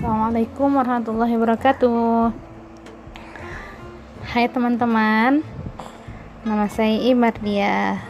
Assalamualaikum warahmatullahi wabarakatuh. Hai teman-teman Nama saya Imardia